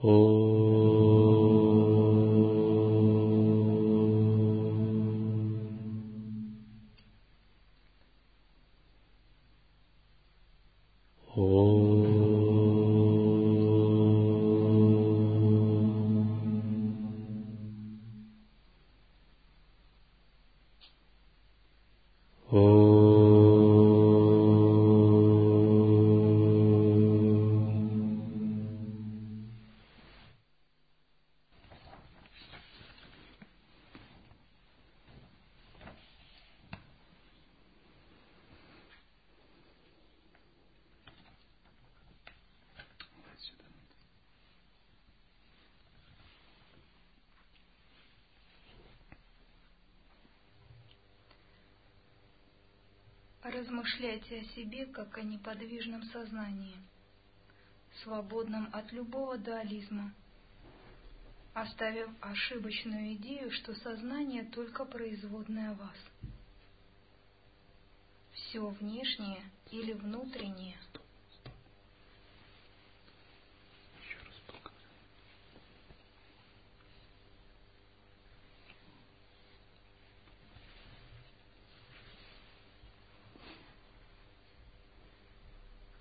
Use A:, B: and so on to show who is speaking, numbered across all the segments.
A: ओ Размышляйте о себе как о неподвижном сознании, свободном от любого дуализма, оставив ошибочную идею, что сознание только производное вас. Все внешнее или внутреннее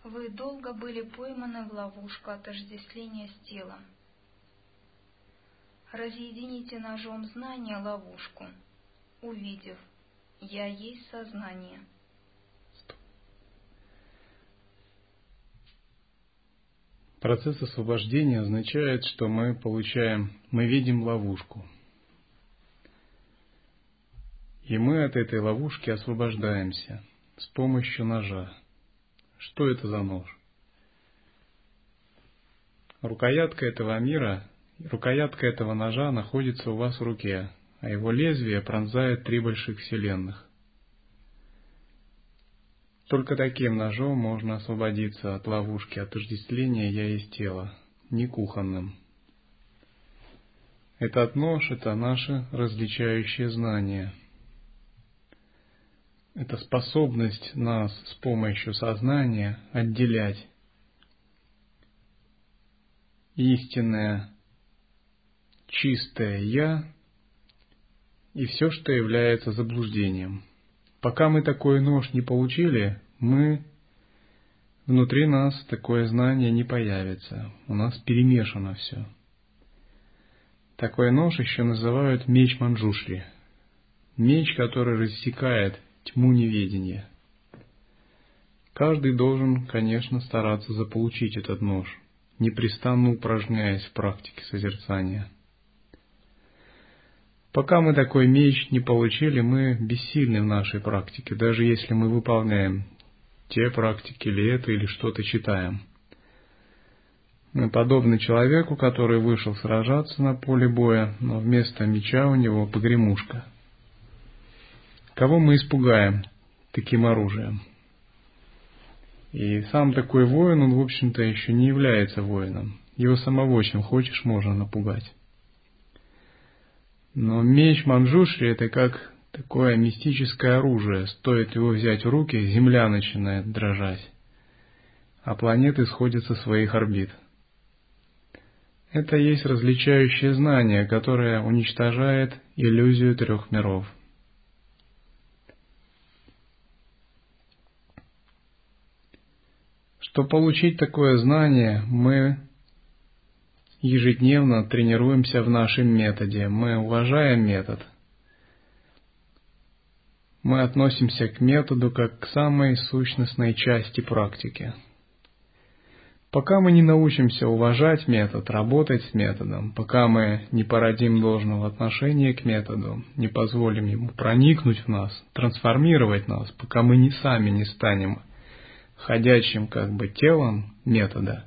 A: Вы долго были пойманы в ловушку отождествления с телом. Разъедините ножом знания ловушку, увидев «Я есть сознание».
B: Процесс освобождения означает, что мы получаем, мы видим ловушку. И мы от этой ловушки освобождаемся с помощью ножа. Что это за нож? Рукоятка этого мира, рукоятка этого ножа находится у вас в руке, а его лезвие пронзает три больших вселенных. Только таким ножом можно освободиться от ловушки отождествления «я есть тело», не кухонным. Этот нож – это наше различающее знание – это способность нас с помощью сознания отделять истинное, чистое «я» и все, что является заблуждением. Пока мы такой нож не получили, мы внутри нас такое знание не появится. У нас перемешано все. Такой нож еще называют меч Манджушри. Меч, который рассекает тьму неведения. Каждый должен, конечно, стараться заполучить этот нож, непрестанно упражняясь в практике созерцания. Пока мы такой меч не получили, мы бессильны в нашей практике, даже если мы выполняем те практики или это, или что-то читаем. Мы подобны человеку, который вышел сражаться на поле боя, но вместо меча у него погремушка – Кого мы испугаем таким оружием? И сам такой воин, он, в общем-то, еще не является воином. Его самого, чем хочешь, можно напугать. Но меч Манджушри – это как такое мистическое оружие. Стоит его взять в руки, земля начинает дрожать, а планеты сходят со своих орбит. Это есть различающее знание, которое уничтожает иллюзию трех миров – Чтобы получить такое знание, мы ежедневно тренируемся в нашем методе, мы уважаем метод. Мы относимся к методу как к самой сущностной части практики. Пока мы не научимся уважать метод, работать с методом, пока мы не породим должного отношения к методу, не позволим ему проникнуть в нас, трансформировать нас, пока мы не сами не станем ходячим как бы телом метода,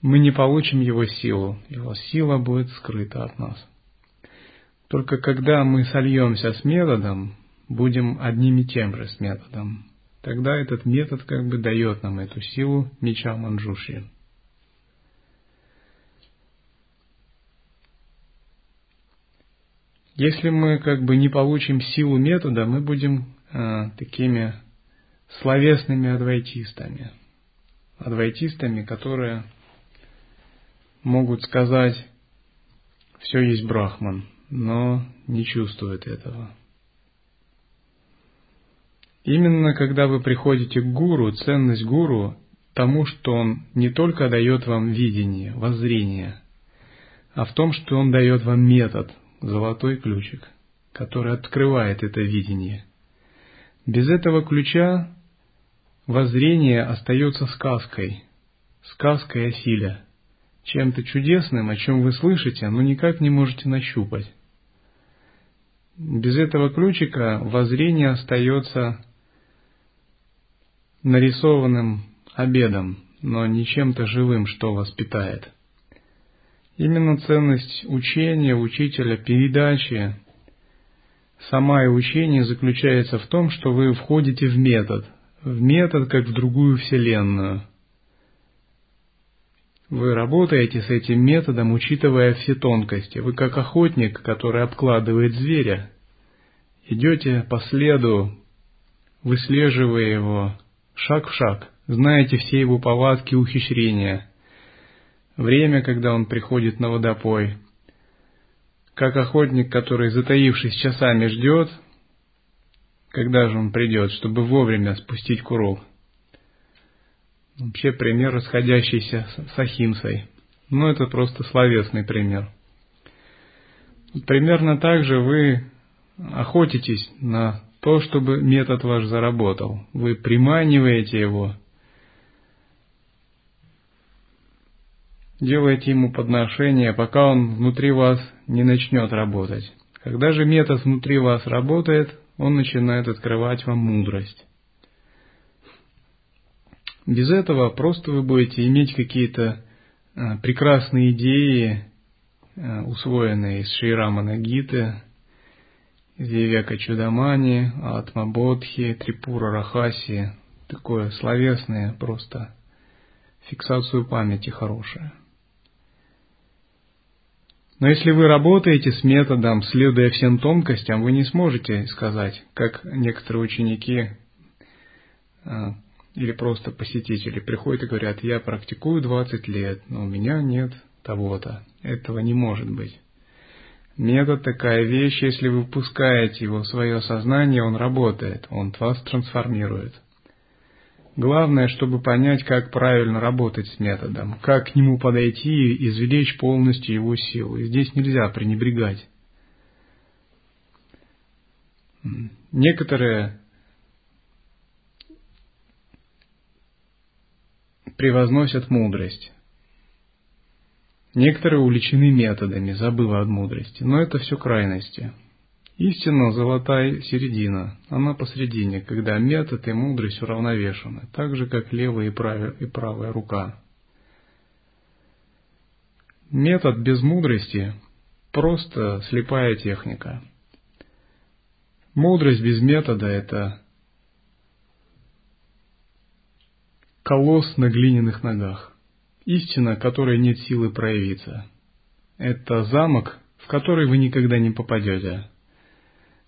B: мы не получим его силу, его сила будет скрыта от нас. Только когда мы сольемся с методом, будем одним и тем же с методом, тогда этот метод как бы дает нам эту силу меча Манджуши. Если мы как бы не получим силу метода, мы будем э, такими словесными адвайтистами. Адвайтистами, которые могут сказать, все есть Брахман, но не чувствуют этого. Именно когда вы приходите к гуру, ценность гуру тому, что он не только дает вам видение, воззрение, а в том, что он дает вам метод, золотой ключик, который открывает это видение. Без этого ключа воззрение остается сказкой, сказкой о силе, чем-то чудесным, о чем вы слышите, но никак не можете нащупать. Без этого ключика воззрение остается нарисованным обедом, но не чем-то живым, что вас питает. Именно ценность учения, учителя, передачи, сама и учение заключается в том, что вы входите в метод, в метод как в другую вселенную. Вы работаете с этим методом, учитывая все тонкости. Вы как охотник, который обкладывает зверя, идете по следу, выслеживая его шаг в шаг, знаете все его повадки, ухищрения, время, когда он приходит на водопой, как охотник, который, затаившись часами, ждет, когда же он придет, чтобы вовремя спустить курок. Вообще пример, расходящийся с Ахимсой. Но это просто словесный пример. Примерно так же вы охотитесь на то, чтобы метод ваш заработал. Вы приманиваете его, делаете ему подношение, пока он внутри вас не начнет работать. Когда же метод внутри вас работает, он начинает открывать вам мудрость. Без этого просто вы будете иметь какие-то э, прекрасные идеи, э, усвоенные из Шрирамана Гиты, из Вивека Чудамани, Атмабодхи, Трипура Рахаси, такое словесное просто фиксацию памяти хорошее. Но если вы работаете с методом, следуя всем тонкостям, вы не сможете сказать, как некоторые ученики а, или просто посетители приходят и говорят, я практикую 20 лет, но у меня нет того-то. Этого не может быть. Метод такая вещь, если вы впускаете его в свое сознание, он работает, он вас трансформирует. Главное, чтобы понять, как правильно работать с методом, как к нему подойти и извлечь полностью его силу. И здесь нельзя пренебрегать. Некоторые превозносят мудрость. Некоторые увлечены методами, забыв от мудрости. Но это все крайности. Истина – золотая середина, она посредине, когда метод и мудрость уравновешены, так же, как левая и правая, и правая рука. Метод без мудрости – просто слепая техника. Мудрость без метода – это колосс на глиняных ногах. Истина, которой нет силы проявиться. Это замок, в который вы никогда не попадете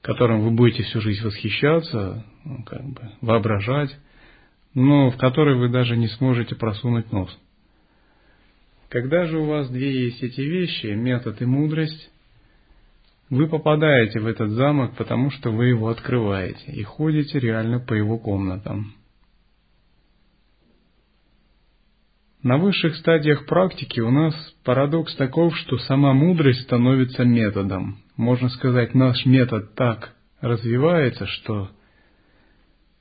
B: которым вы будете всю жизнь восхищаться, ну, как бы воображать, но в который вы даже не сможете просунуть нос. Когда же у вас две есть эти вещи, метод и мудрость, вы попадаете в этот замок, потому что вы его открываете и ходите реально по его комнатам. На высших стадиях практики у нас парадокс таков, что сама мудрость становится методом, можно сказать, наш метод так развивается, что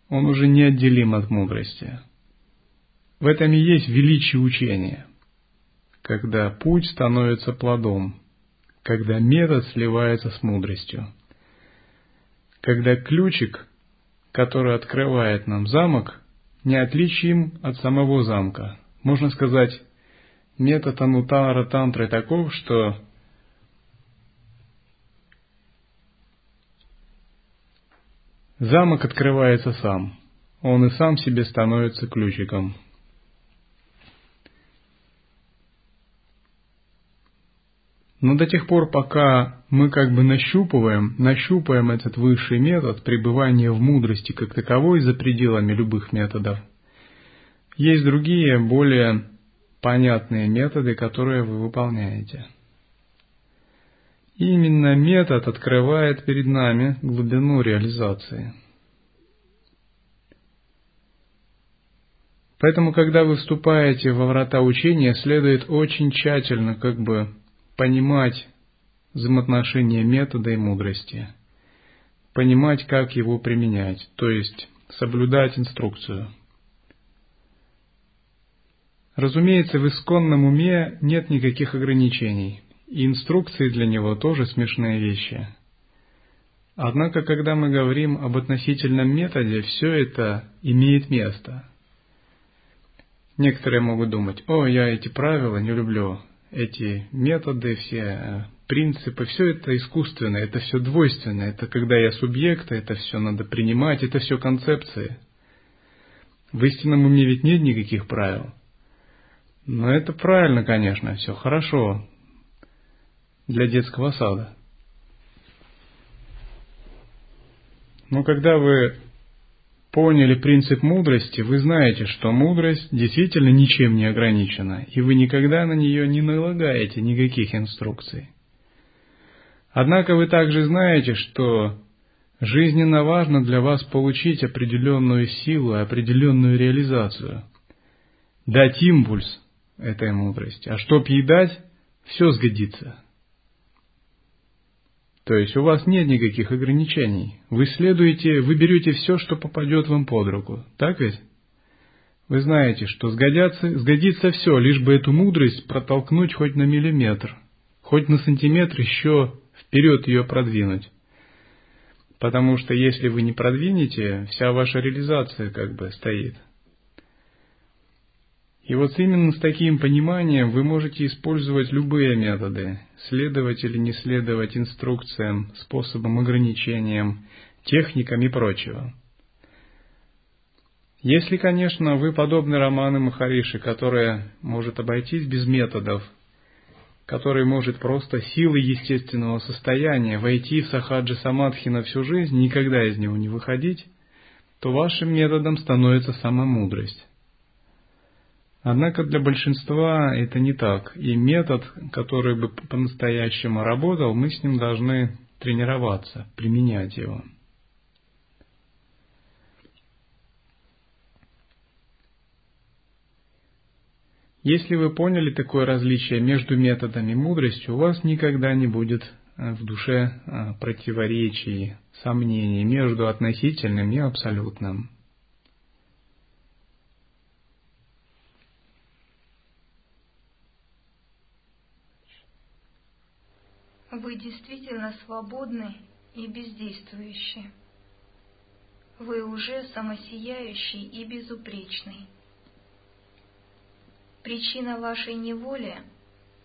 B: он уже неотделим от мудрости. В этом и есть величие учения, когда путь становится плодом, когда метод сливается с мудростью, когда ключик, который открывает нам замок, неотличим от самого замка. Можно сказать, метод Анутара Тантры таков, что Замок открывается сам. Он и сам себе становится ключиком. Но до тех пор, пока мы как бы нащупываем, нащупаем этот высший метод пребывания в мудрости как таковой за пределами любых методов, есть другие, более понятные методы, которые вы выполняете. Именно метод открывает перед нами глубину реализации. Поэтому, когда вы вступаете во врата учения, следует очень тщательно как бы понимать взаимоотношения метода и мудрости, понимать, как его применять, то есть соблюдать инструкцию. Разумеется, в исконном уме нет никаких ограничений, и инструкции для него тоже смешные вещи. Однако, когда мы говорим об относительном методе, все это имеет место. Некоторые могут думать, о, я эти правила не люблю, эти методы, все э, принципы, все это искусственно, это все двойственно, это когда я субъект, это все надо принимать, это все концепции. В истинном уме ведь нет никаких правил. Но это правильно, конечно, все хорошо для детского сада. Но когда вы поняли принцип мудрости, вы знаете, что мудрость действительно ничем не ограничена, и вы никогда на нее не налагаете никаких инструкций. Однако вы также знаете, что жизненно важно для вас получить определенную силу, определенную реализацию, дать импульс этой мудрости. А чтоб ей дать, все сгодится. То есть у вас нет никаких ограничений. Вы следуете, вы берете все, что попадет вам под руку. Так ведь? Вы знаете, что сгодятся, сгодится все, лишь бы эту мудрость протолкнуть хоть на миллиметр, хоть на сантиметр еще вперед ее продвинуть. Потому что если вы не продвинете, вся ваша реализация как бы стоит. И вот именно с таким пониманием вы можете использовать любые методы, следовать или не следовать инструкциям, способам ограничениям, техникам и прочего. Если, конечно, вы подобны Роману Махариши, которая может обойтись без методов, который может просто силой естественного состояния войти в сахаджи самадхи на всю жизнь, никогда из него не выходить, то вашим методом становится сама мудрость. Однако для большинства это не так, и метод, который бы по-настоящему работал, мы с ним должны тренироваться, применять его. Если вы поняли такое различие между методами и мудростью, у вас никогда не будет э, в душе э, противоречий, сомнений между относительным и абсолютным.
A: Вы действительно свободны и бездействующие. Вы уже самосияющий и безупречный. Причина вашей неволи –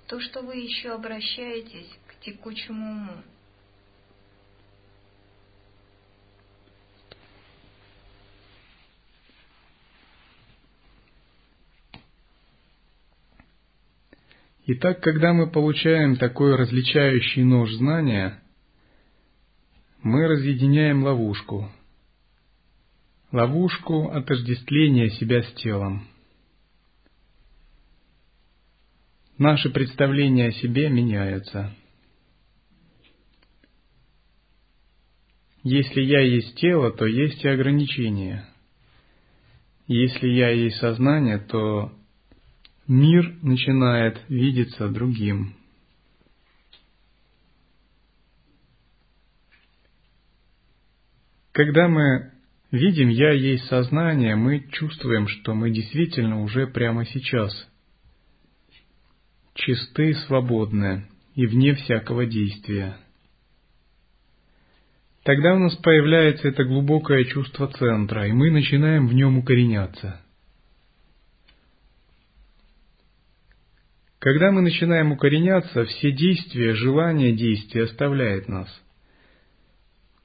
A: то, что вы еще обращаетесь к текучему уму.
B: Итак, когда мы получаем такой различающий нож знания, мы разъединяем ловушку. Ловушку отождествления себя с телом. Наши представления о себе меняются. Если я есть тело, то есть и ограничения. Если я есть сознание, то мир начинает видеться другим. Когда мы видим «я есть сознание», мы чувствуем, что мы действительно уже прямо сейчас чисты, свободны и вне всякого действия. Тогда у нас появляется это глубокое чувство центра, и мы начинаем в нем укореняться – Когда мы начинаем укореняться, все действия, желания действия оставляют нас.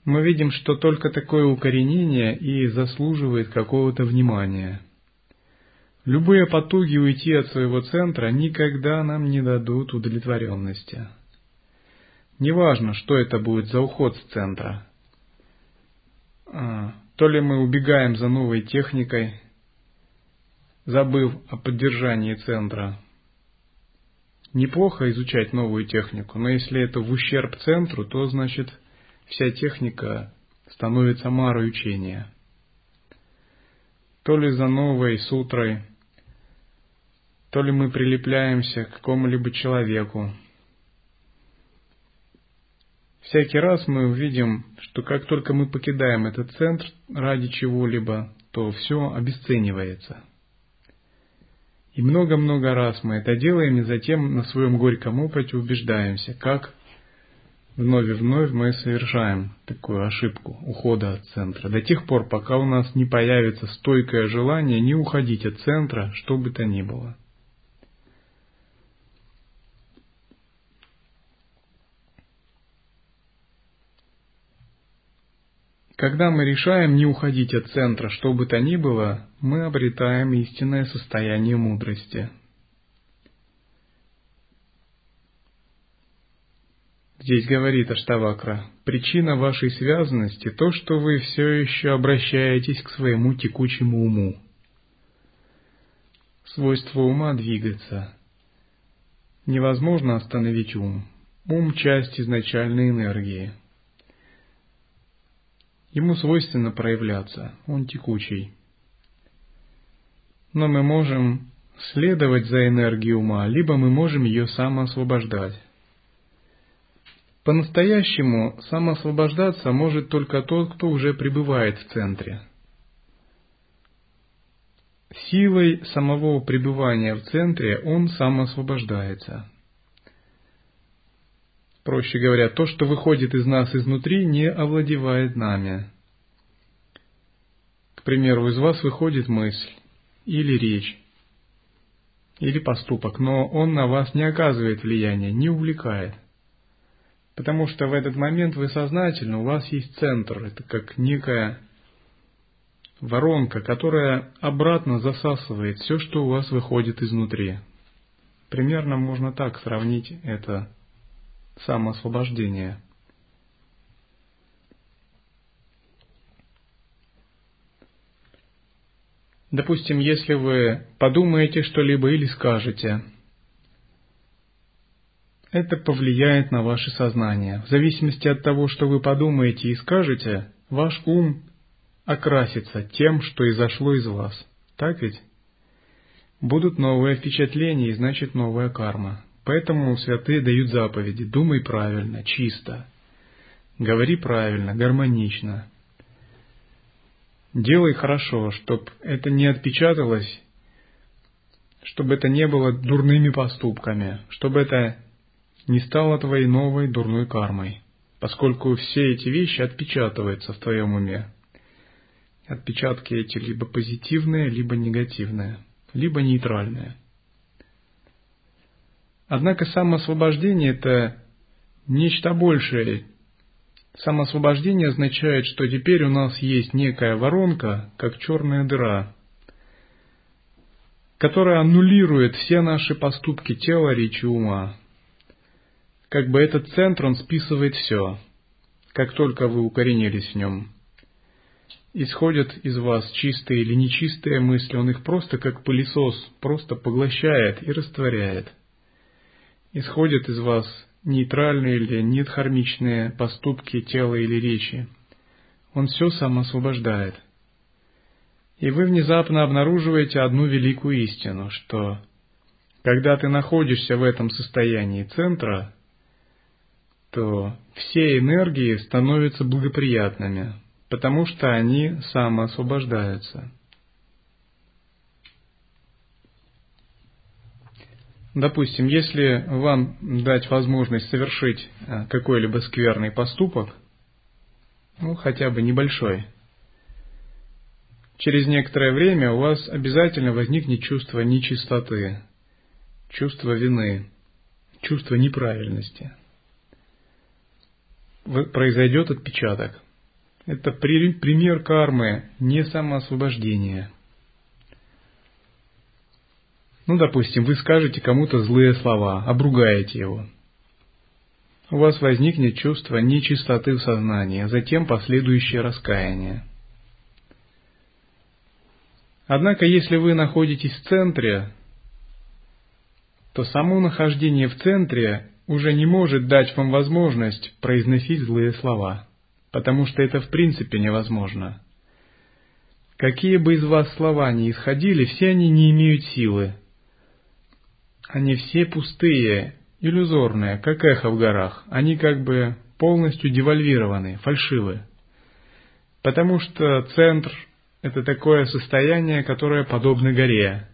B: Мы видим, что только такое укоренение и заслуживает какого-то внимания. Любые потуги уйти от своего центра никогда нам не дадут удовлетворенности. Неважно, что это будет за уход с центра. А, то ли мы убегаем за новой техникой, забыв о поддержании центра – неплохо изучать новую технику, но если это в ущерб центру, то значит вся техника становится марой учения. То ли за новой сутрой, то ли мы прилепляемся к какому-либо человеку. Всякий раз мы увидим, что как только мы покидаем этот центр ради чего-либо, то все обесценивается – и много-много раз мы это делаем, и затем на своем горьком опыте убеждаемся, как вновь и вновь мы совершаем такую ошибку ухода от центра. До тех пор, пока у нас не появится стойкое желание не уходить от центра, что бы то ни было. Когда мы решаем не уходить от центра, что бы то ни было, мы обретаем истинное состояние мудрости. Здесь говорит Аштавакра, причина вашей связанности – то, что вы все еще обращаетесь к своему текучему уму. Свойство ума двигаться. Невозможно остановить ум. Ум – часть изначальной энергии – Ему свойственно проявляться, он текучий. Но мы можем следовать за энергией ума, либо мы можем ее самоосвобождать. По-настоящему самоосвобождаться может только тот, кто уже пребывает в центре. Силой самого пребывания в центре он самоосвобождается. Проще говоря, то, что выходит из нас изнутри, не овладевает нами. К примеру, из вас выходит мысль или речь, или поступок, но он на вас не оказывает влияния, не увлекает. Потому что в этот момент вы сознательно, у вас есть центр, это как некая воронка, которая обратно засасывает все, что у вас выходит изнутри. Примерно можно так сравнить это самоосвобождения. Допустим, если вы подумаете что-либо или скажете, это повлияет на ваше сознание. В зависимости от того, что вы подумаете и скажете, ваш ум окрасится тем, что изошло из вас. Так ведь? Будут новые впечатления, и значит новая карма. Поэтому святые дают заповеди. Думай правильно, чисто. Говори правильно, гармонично. Делай хорошо, чтобы это не отпечаталось, чтобы это не было дурными поступками, чтобы это не стало твоей новой дурной кармой, поскольку все эти вещи отпечатываются в твоем уме. Отпечатки эти либо позитивные, либо негативные, либо нейтральные – Однако самоосвобождение – это нечто большее. Самоосвобождение означает, что теперь у нас есть некая воронка, как черная дыра, которая аннулирует все наши поступки тела, речи, ума. Как бы этот центр, он списывает все, как только вы укоренились в нем. Исходят из вас чистые или нечистые мысли, он их просто как пылесос, просто поглощает и растворяет – исходят из вас нейтральные или нетхармичные поступки тела или речи. Он все сам освобождает. И вы внезапно обнаруживаете одну великую истину, что когда ты находишься в этом состоянии центра, то все энергии становятся благоприятными, потому что они самоосвобождаются. Допустим, если вам дать возможность совершить э, какой-либо скверный поступок, ну, хотя бы небольшой, через некоторое время у вас обязательно возникнет чувство нечистоты, чувство вины, чувство неправильности. Произойдет отпечаток. Это пример кармы, не самоосвобождения – ну, допустим, вы скажете кому-то злые слова, обругаете его. У вас возникнет чувство нечистоты в сознании, а затем последующее раскаяние. Однако, если вы находитесь в центре, то само нахождение в центре уже не может дать вам возможность произносить злые слова, потому что это в принципе невозможно. Какие бы из вас слова ни исходили, все они не имеют силы. Они все пустые, иллюзорные, как эхо в горах. Они как бы полностью девальвированы, фальшивы. Потому что центр – это такое состояние, которое подобно горе.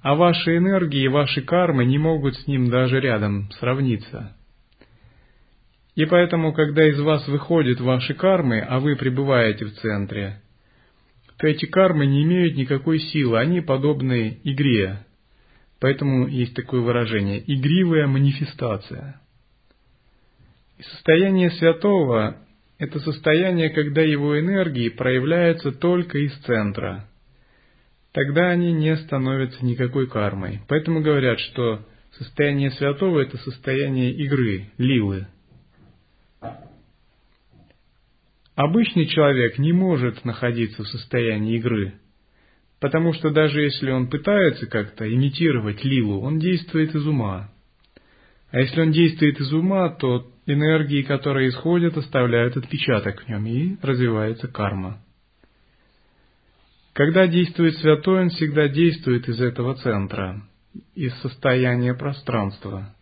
B: А ваши энергии и ваши кармы не могут с ним даже рядом сравниться. И поэтому, когда из вас выходят ваши кармы, а вы пребываете в центре, то эти кармы не имеют никакой силы, они подобны игре. Поэтому есть такое выражение – игривая манифестация. И состояние святого – это состояние, когда его энергии проявляются только из центра. Тогда они не становятся никакой кармой. Поэтому говорят, что состояние святого – это состояние игры, лилы – Обычный человек не может находиться в состоянии игры, потому что даже если он пытается как-то имитировать лилу, он действует из ума. А если он действует из ума, то энергии, которые исходят, оставляют отпечаток в нем, и развивается карма. Когда действует святой, он всегда действует из этого центра, из состояния пространства.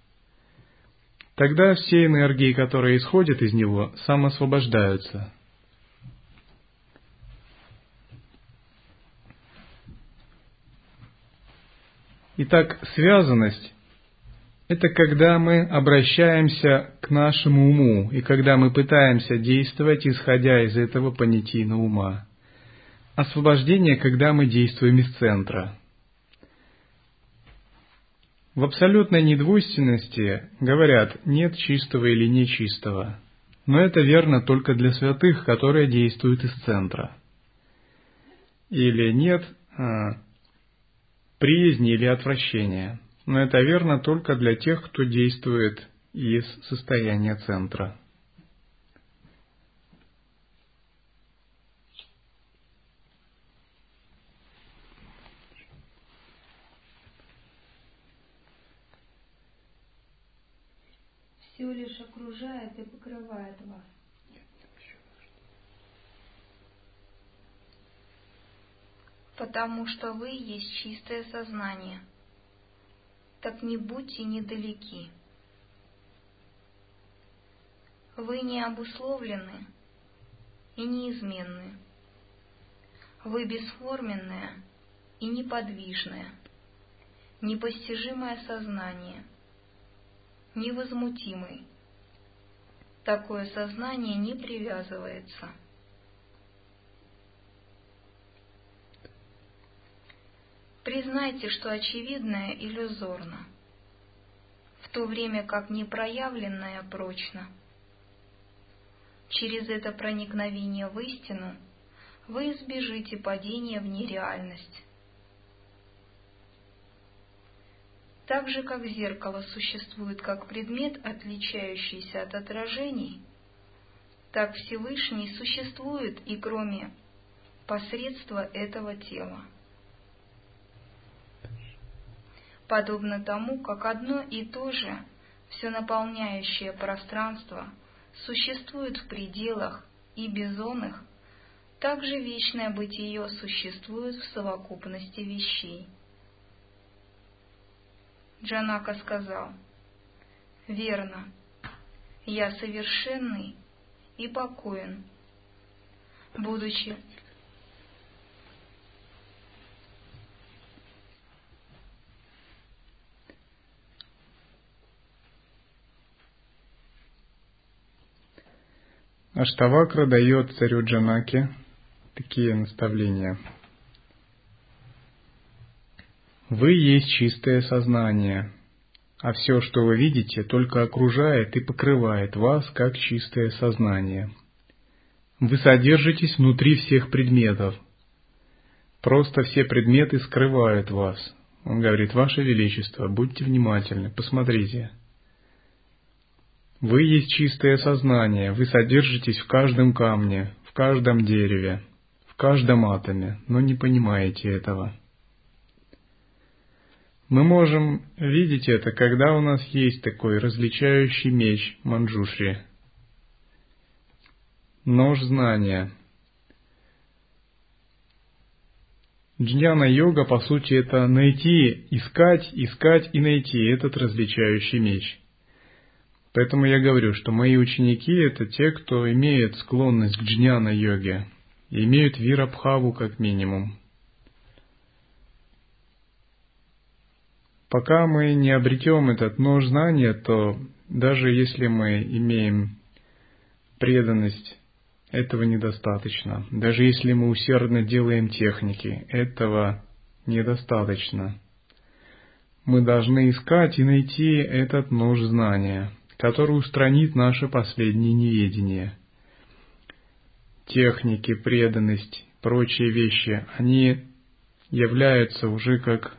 B: Тогда все энергии, которые исходят из него, самосвобождаются – Итак, связанность – это когда мы обращаемся к нашему уму, и когда мы пытаемся действовать, исходя из этого понятийного ума. Освобождение, когда мы действуем из центра. В абсолютной недвойственности говорят «нет чистого или нечистого», но это верно только для святых, которые действуют из центра. Или нет а, приязни или отвращения, но это верно только для тех, кто действует из состояния центра.
A: Все лишь окружает и покрывает вас. Потому что вы есть чистое сознание. Так не будьте недалеки. Вы не обусловлены и неизменны. Вы бесформенное и неподвижное, непостижимое сознание, невозмутимый. Такое сознание не привязывается – Признайте, что очевидное иллюзорно, в то время как непроявленное прочно. Через это проникновение в истину вы избежите падения в нереальность. Так же, как зеркало существует как предмет, отличающийся от отражений, так Всевышний существует и кроме посредства этого тела. Подобно тому, как одно и то же, все наполняющее пространство, существует в пределах и безонах, так же вечное бытие существует в совокупности вещей. Джанака сказал, «Верно, я совершенный и покоен, будучи
B: Аштавакра дает царю Джанаке такие наставления. Вы есть чистое сознание, а все, что вы видите, только окружает и покрывает вас, как чистое сознание. Вы содержитесь внутри всех предметов. Просто все предметы скрывают вас. Он говорит, Ваше Величество, будьте внимательны, посмотрите – вы есть чистое сознание, вы содержитесь в каждом камне, в каждом дереве, в каждом атоме, но не понимаете этого. Мы можем видеть это, когда у нас есть такой различающий меч Манджушри. Нож знания. Джняна-йога, по сути, это найти, искать, искать и найти этот различающий меч. Поэтому я говорю, что мои ученики – это те, кто имеет склонность к джняна-йоге, имеют вирабхаву как минимум. Пока мы не обретем этот нож знания, то даже если мы имеем преданность, этого недостаточно. Даже если мы усердно делаем техники, этого недостаточно. Мы должны искать и найти этот нож знания, который устранит наше последнее неведение. Техники, преданность, прочие вещи, они являются уже как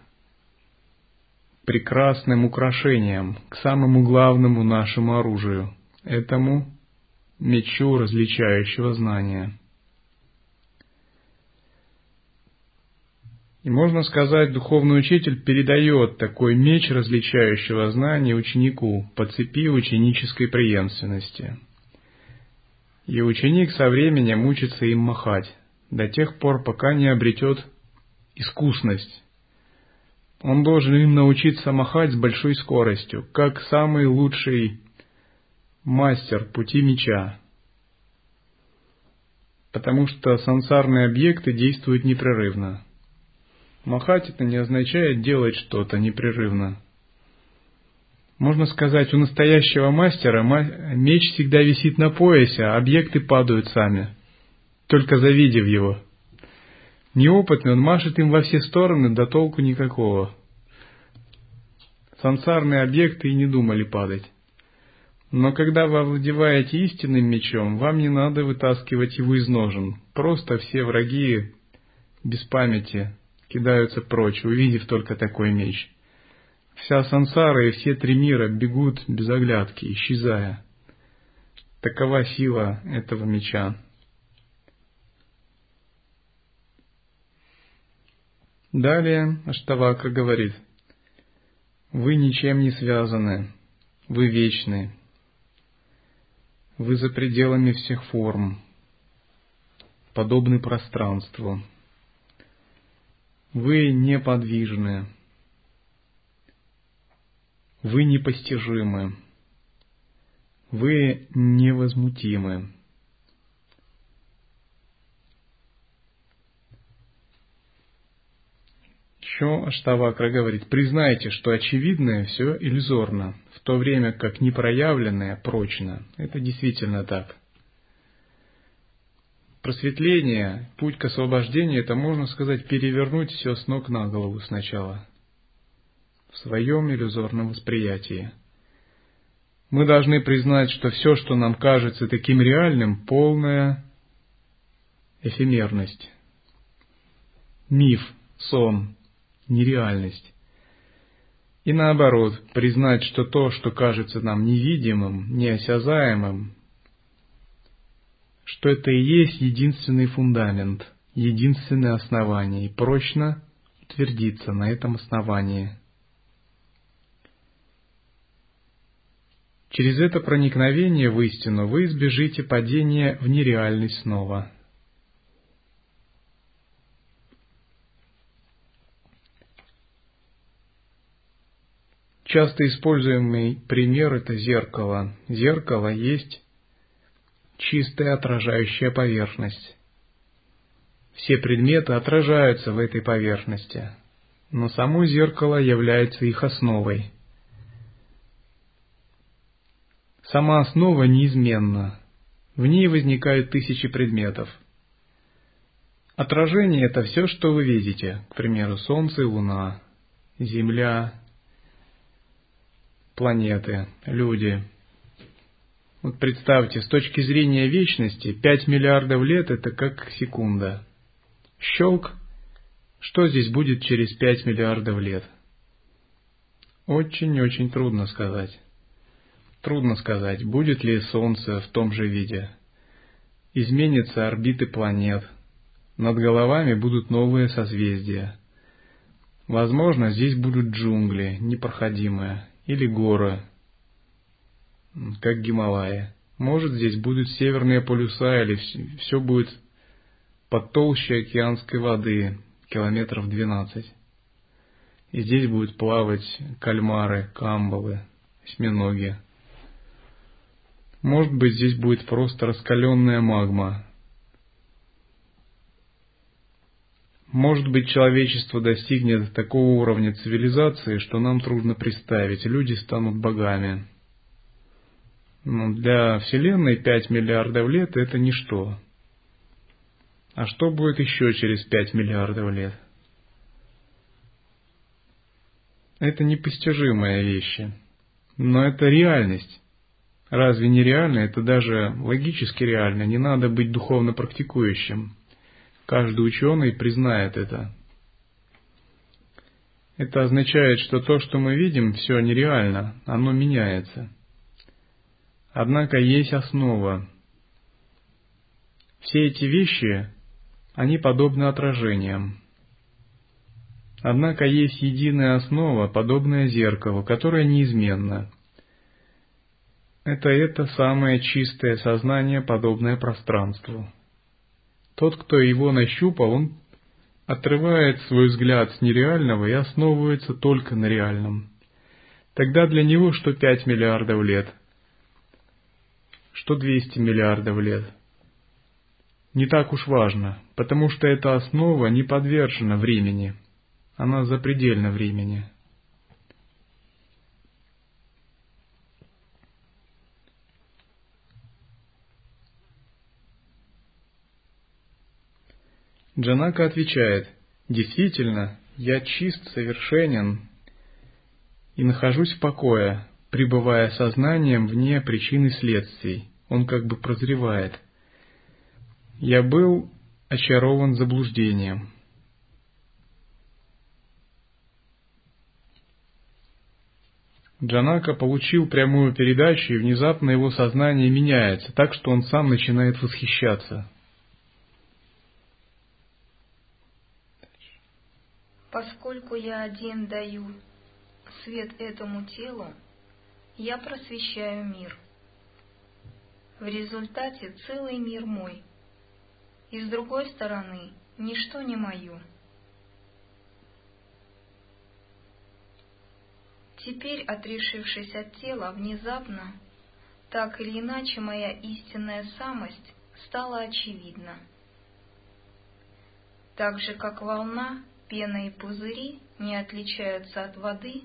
B: прекрасным украшением к самому главному нашему оружию, этому мечу различающего знания. И можно сказать, духовный учитель передает такой меч различающего знания ученику по цепи ученической преемственности. И ученик со временем учится им махать, до тех пор, пока не обретет искусность он должен им научиться махать с большой скоростью, как самый лучший мастер пути меча. Потому что сансарные объекты действуют непрерывно. Махать это не означает делать что-то непрерывно. Можно сказать, у настоящего мастера меч всегда висит на поясе, а объекты падают сами, только завидев его. Неопытный, он машет им во все стороны, да толку никакого. Сансарные объекты и не думали падать. Но когда вы овладеваете истинным мечом, вам не надо вытаскивать его из ножен. Просто все враги без памяти кидаются прочь, увидев только такой меч. Вся сансара и все три мира бегут без оглядки, исчезая. Такова сила этого меча. Далее Аштавака говорит, «Вы ничем не связаны, вы вечны, вы за пределами всех форм, подобны пространству, вы неподвижны, вы непостижимы, вы невозмутимы». Еще Аштавакра говорит, признайте, что очевидное все иллюзорно, в то время как непроявленное прочно. Это действительно так. Просветление, путь к освобождению, это можно сказать перевернуть все с ног на голову сначала, в своем иллюзорном восприятии. Мы должны признать, что все, что нам кажется таким реальным, полная эфемерность, миф, сон, нереальность. И наоборот, признать, что то, что кажется нам невидимым, неосязаемым, что это и есть единственный фундамент, единственное основание, и прочно утвердиться на этом основании. Через это проникновение в истину вы избежите падения в нереальность снова – Часто используемый пример – это зеркало. Зеркало есть чистая отражающая поверхность. Все предметы отражаются в этой поверхности, но само зеркало является их основой. Сама основа неизменна, в ней возникают тысячи предметов. Отражение – это все, что вы видите, к примеру, Солнце Луна, Земля, планеты, люди. Вот представьте, с точки зрения вечности, 5 миллиардов лет это как секунда. Щелк, что здесь будет через 5 миллиардов лет? Очень-очень трудно сказать. Трудно сказать, будет ли Солнце в том же виде. Изменятся орбиты планет. Над головами будут новые созвездия. Возможно, здесь будут джунгли, непроходимые, или горы, как Гималая. Может, здесь будут северные полюса, или все будет под толще океанской воды, километров двенадцать. И здесь будут плавать кальмары, камбалы, осьминоги. Может быть, здесь будет просто раскаленная магма. Может быть, человечество достигнет такого уровня цивилизации, что нам трудно представить, люди станут богами. Но для Вселенной 5 миллиардов лет – это ничто. А что будет еще через 5 миллиардов лет? Это непостижимые вещи. Но это реальность. Разве не реально? Это даже логически реально. Не надо быть духовно практикующим. Каждый ученый признает это. Это означает, что то, что мы видим, все нереально, оно меняется. Однако есть основа. Все эти вещи, они подобны отражениям. Однако есть единая основа, подобная зеркалу, которая неизменна. Это это самое чистое сознание, подобное пространству. Тот, кто его нащупал, он отрывает свой взгляд с нереального и основывается только на реальном. Тогда для него что пять миллиардов лет, что двести миллиардов лет. Не так уж важно, потому что эта основа не подвержена времени, она запредельна времени. Джанака отвечает, «Действительно, я чист, совершенен и нахожусь в покое, пребывая сознанием вне причин и следствий». Он как бы прозревает. «Я был очарован заблуждением». Джанака получил прямую передачу, и внезапно его сознание меняется, так что он сам начинает восхищаться –
A: Поскольку я один даю свет этому телу, я просвещаю мир. В результате целый мир мой, и с другой стороны ничто не мое. Теперь, отрешившись от тела, внезапно, так или иначе моя истинная самость стала очевидна. Так же, как волна пена и пузыри не отличаются от воды,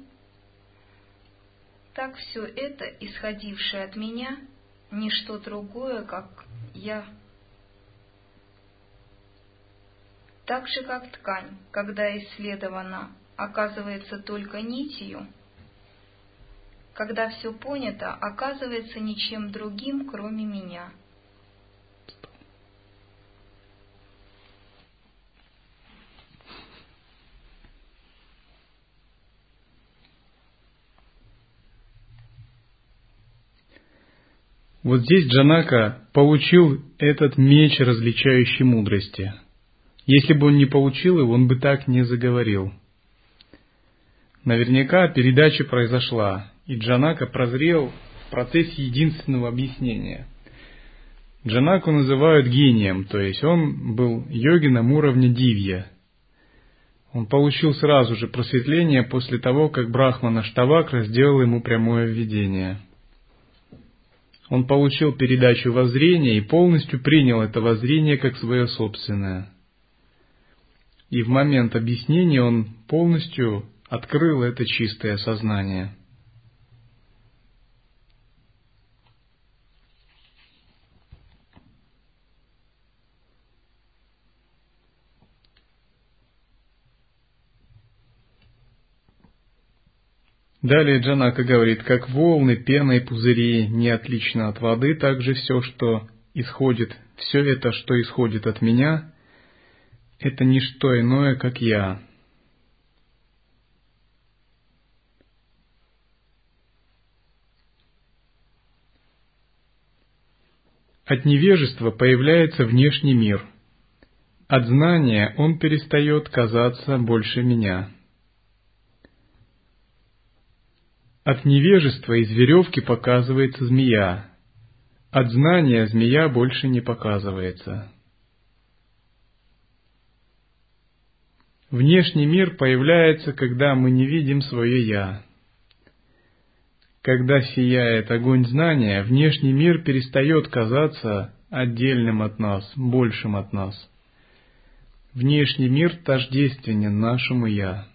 A: так все это, исходившее от меня, не что другое, как я. Так же, как ткань, когда исследована, оказывается только нитью, когда все понято, оказывается ничем другим, кроме меня —
B: Вот здесь Джанака получил этот меч различающей мудрости. Если бы он не получил его, он бы так не заговорил. Наверняка передача произошла, и Джанака прозрел в процессе единственного объяснения. Джанаку называют гением, то есть он был йогином уровня дивья. Он получил сразу же просветление после того, как Брахмана Штавакра сделал ему прямое введение – он получил передачу воззрения и полностью принял это воззрение как свое собственное. И в момент объяснения он полностью открыл это чистое сознание. Далее Джанака говорит, как волны, пена и пузыри не отлично от воды, так же все, что исходит, все это, что исходит от меня, это не что иное, как я. От невежества появляется внешний мир. От знания он перестает казаться больше меня. От невежества из веревки показывается змея. От знания змея больше не показывается. Внешний мир появляется, когда мы не видим свое «я». Когда сияет огонь знания, внешний мир перестает казаться отдельным от нас, большим от нас. Внешний мир тождественен нашему «я».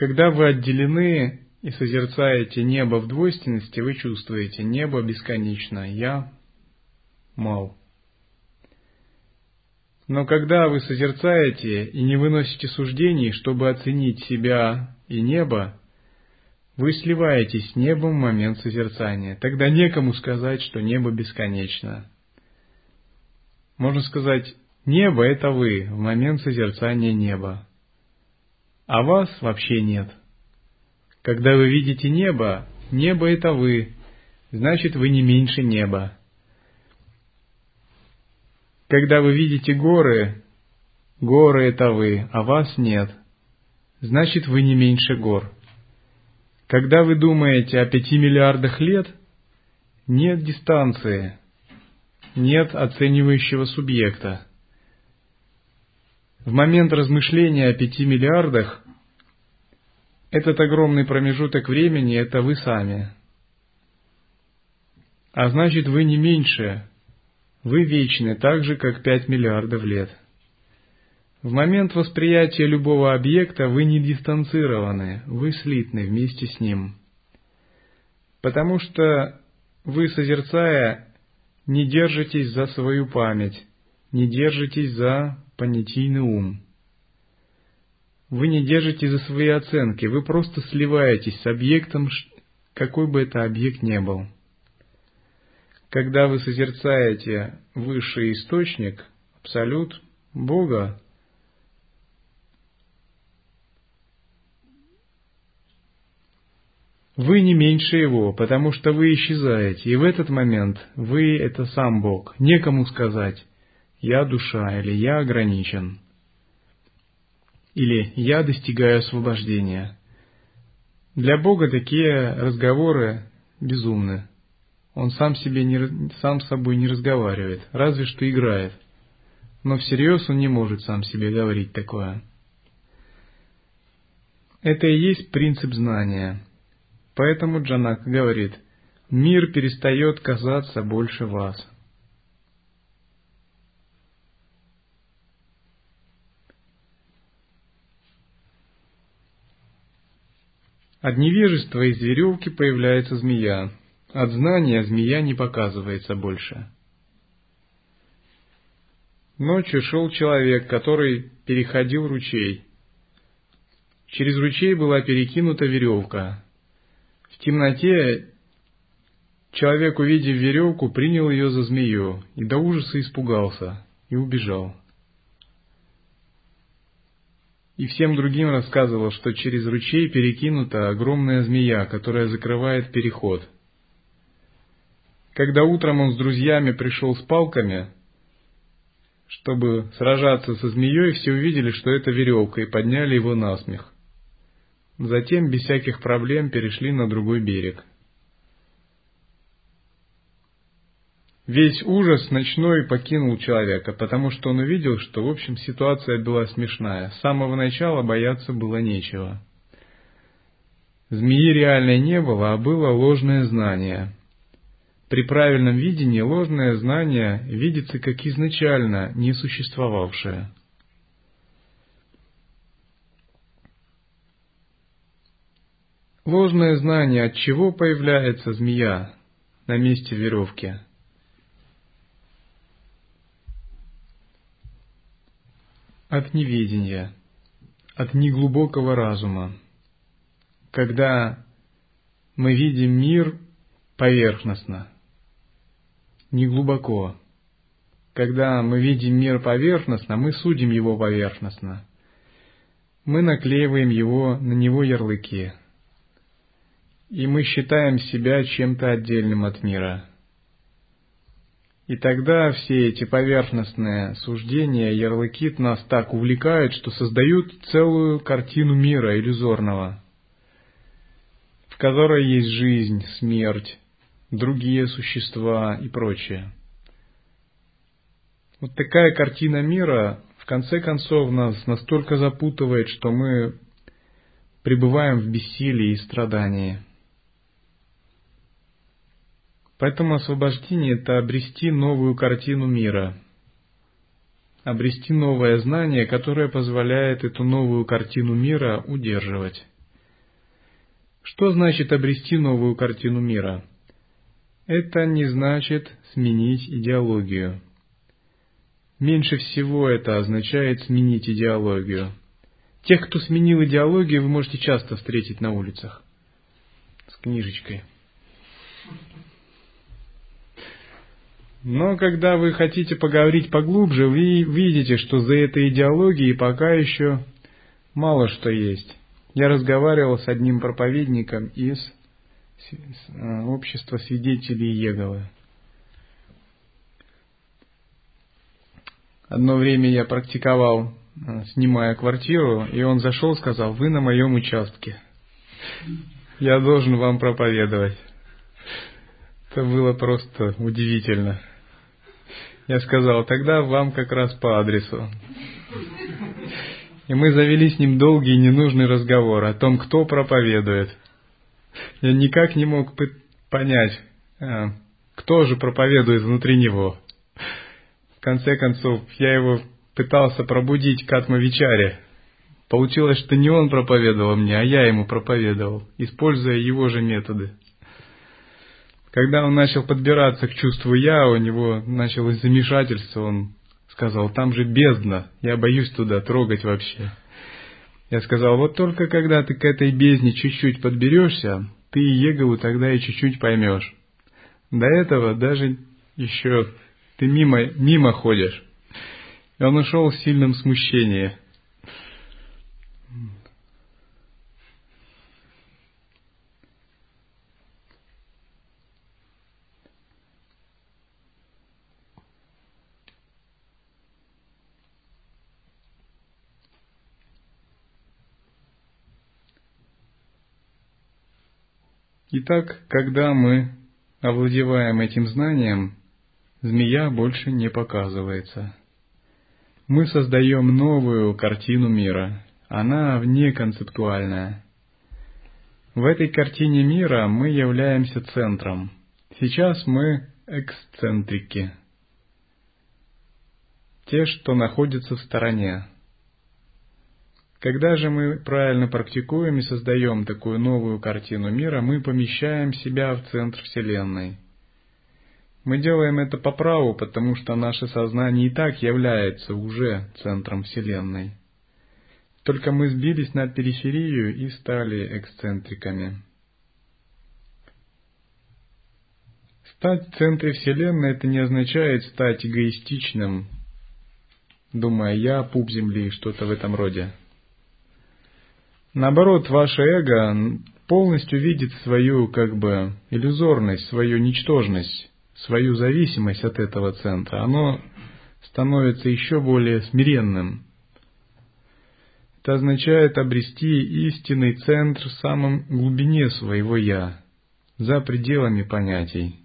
B: Когда вы отделены и созерцаете небо в двойственности, вы чувствуете небо бесконечно, я мал. Но когда вы созерцаете и не выносите суждений, чтобы оценить себя и небо, вы сливаетесь с небом в момент созерцания. Тогда некому сказать, что небо бесконечно. Можно сказать, небо — это вы в момент созерцания неба а вас вообще нет. Когда вы видите небо, небо — это вы, значит, вы не меньше неба. Когда вы видите горы, горы — это вы, а вас нет, значит, вы не меньше гор. Когда вы думаете о пяти миллиардах лет, нет дистанции, нет оценивающего субъекта. В момент размышления о пяти миллиардах этот огромный промежуток времени – это вы сами. А значит, вы не меньше, вы вечны, так же, как пять миллиардов лет. В момент восприятия любого объекта вы не дистанцированы, вы слитны вместе с ним. Потому что вы, созерцая, не держитесь за свою память, не держитесь за понятийный ум. Вы не держите за свои оценки, вы просто сливаетесь с объектом, какой бы это объект ни был. Когда вы созерцаете высший источник, абсолют, Бога, Вы не меньше его, потому что вы исчезаете, и в этот момент вы — это сам Бог. Некому сказать «я душа» или «я ограничен» или «я достигаю освобождения». Для Бога такие разговоры безумны. Он сам, себе не, сам с собой не разговаривает, разве что играет. Но всерьез он не может сам себе говорить такое. Это и есть принцип знания. Поэтому Джанак говорит, мир перестает казаться больше вас. От невежества из веревки появляется змея. От знания змея не показывается больше. Ночью шел человек, который переходил ручей. Через ручей была перекинута веревка. В темноте человек, увидев веревку, принял ее за змею и до ужаса испугался и убежал и всем другим рассказывал, что через ручей перекинута огромная змея, которая закрывает переход. Когда утром он с друзьями пришел с палками, чтобы сражаться со змеей, все увидели, что это веревка, и подняли его на смех. Затем, без всяких проблем, перешли на другой берег. Весь ужас ночной покинул человека, потому что он увидел, что, в общем, ситуация была смешная. С самого начала бояться было нечего. Змеи реальной не было, а было ложное знание. При правильном видении ложное знание видится как изначально не существовавшее. Ложное знание, от чего появляется змея на месте веревки – от неведения, от неглубокого разума. Когда мы видим мир поверхностно, неглубоко. Когда мы видим мир поверхностно, мы судим его поверхностно. Мы наклеиваем его, на него ярлыки. И мы считаем себя чем-то отдельным от мира – и тогда все эти поверхностные суждения, ярлыки нас так увлекают, что создают целую картину мира иллюзорного, которой есть жизнь, смерть, другие существа и прочее. Вот такая картина мира в конце концов нас настолько запутывает, что мы пребываем в бессилии и страдании. Поэтому освобождение – это обрести новую картину мира, обрести новое знание, которое позволяет эту новую картину мира удерживать. Что значит обрести новую картину мира? Это не значит сменить идеологию. Меньше всего это означает сменить идеологию. Тех, кто сменил идеологию, вы можете часто встретить на улицах с книжечкой. Но когда вы хотите поговорить поглубже, вы видите, что за этой идеологией пока еще мало что есть. Я разговаривал с одним проповедником из э, общества свидетелей Еговы. Одно время я практиковал, э, снимая квартиру, и он зашел и сказал, вы на моем участке. Я должен вам проповедовать. Это было просто удивительно. Я сказал, тогда вам как раз по адресу. И мы завели с ним долгий и ненужный разговор о том, кто проповедует. Я никак не мог понять, а, кто же проповедует внутри него. В конце концов, я его пытался пробудить к Атмавичаре. Получилось, что не он проповедовал мне, а я ему проповедовал, используя его же методы. Когда он начал подбираться к чувству «я», у него началось замешательство, он сказал, там же бездна, я боюсь туда трогать вообще. Я сказал, вот только когда ты к этой бездне чуть-чуть подберешься, ты Егову тогда и чуть-чуть поймешь. До этого даже еще ты мимо, мимо ходишь. И он ушел в сильном смущении. Итак, когда мы овладеваем этим знанием, змея больше не показывается. Мы создаем новую картину мира. Она внеконцептуальная. В этой картине мира мы являемся центром. Сейчас мы эксцентрики. Те, что находятся в стороне. Когда же мы правильно практикуем и создаем такую новую картину мира, мы помещаем себя в центр Вселенной. Мы делаем это по праву, потому что наше сознание и так является уже центром Вселенной. Только мы сбились на периферию и стали эксцентриками. Стать в центре Вселенной это не означает стать эгоистичным, думая я пуп земли и что-то в этом роде. Наоборот, ваше эго полностью видит свою как бы иллюзорность, свою ничтожность, свою зависимость от этого центра. Оно становится еще более смиренным. Это означает обрести истинный центр в самом глубине своего «я», за пределами понятий.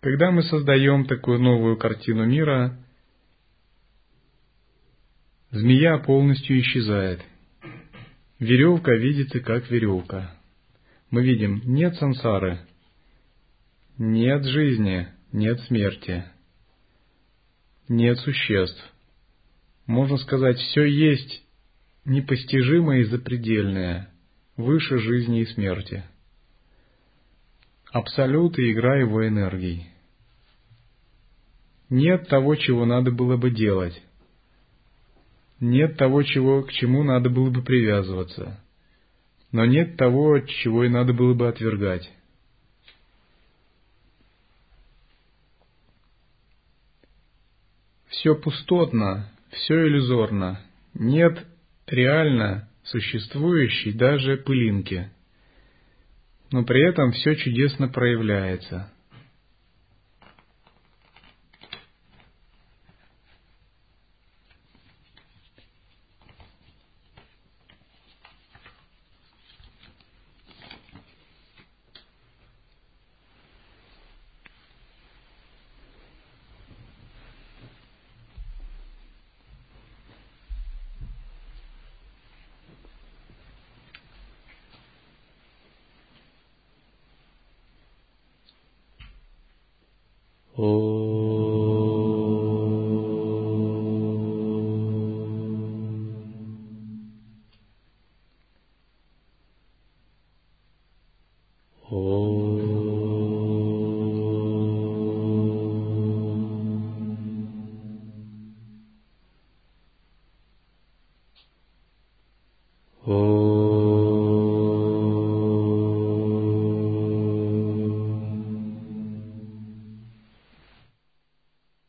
B: Когда мы создаем такую новую картину мира, Змея полностью исчезает. Веревка видится как веревка. Мы видим, нет сансары, нет жизни, нет смерти, нет существ. Можно сказать, все есть непостижимое и запредельное, выше жизни и смерти. Абсолют и игра его энергий. Нет того, чего надо было бы делать нет того, чего, к чему надо было бы привязываться, но нет того, чего и надо было бы отвергать. Все пустотно, все иллюзорно, нет реально существующей даже пылинки, но при этом все чудесно проявляется –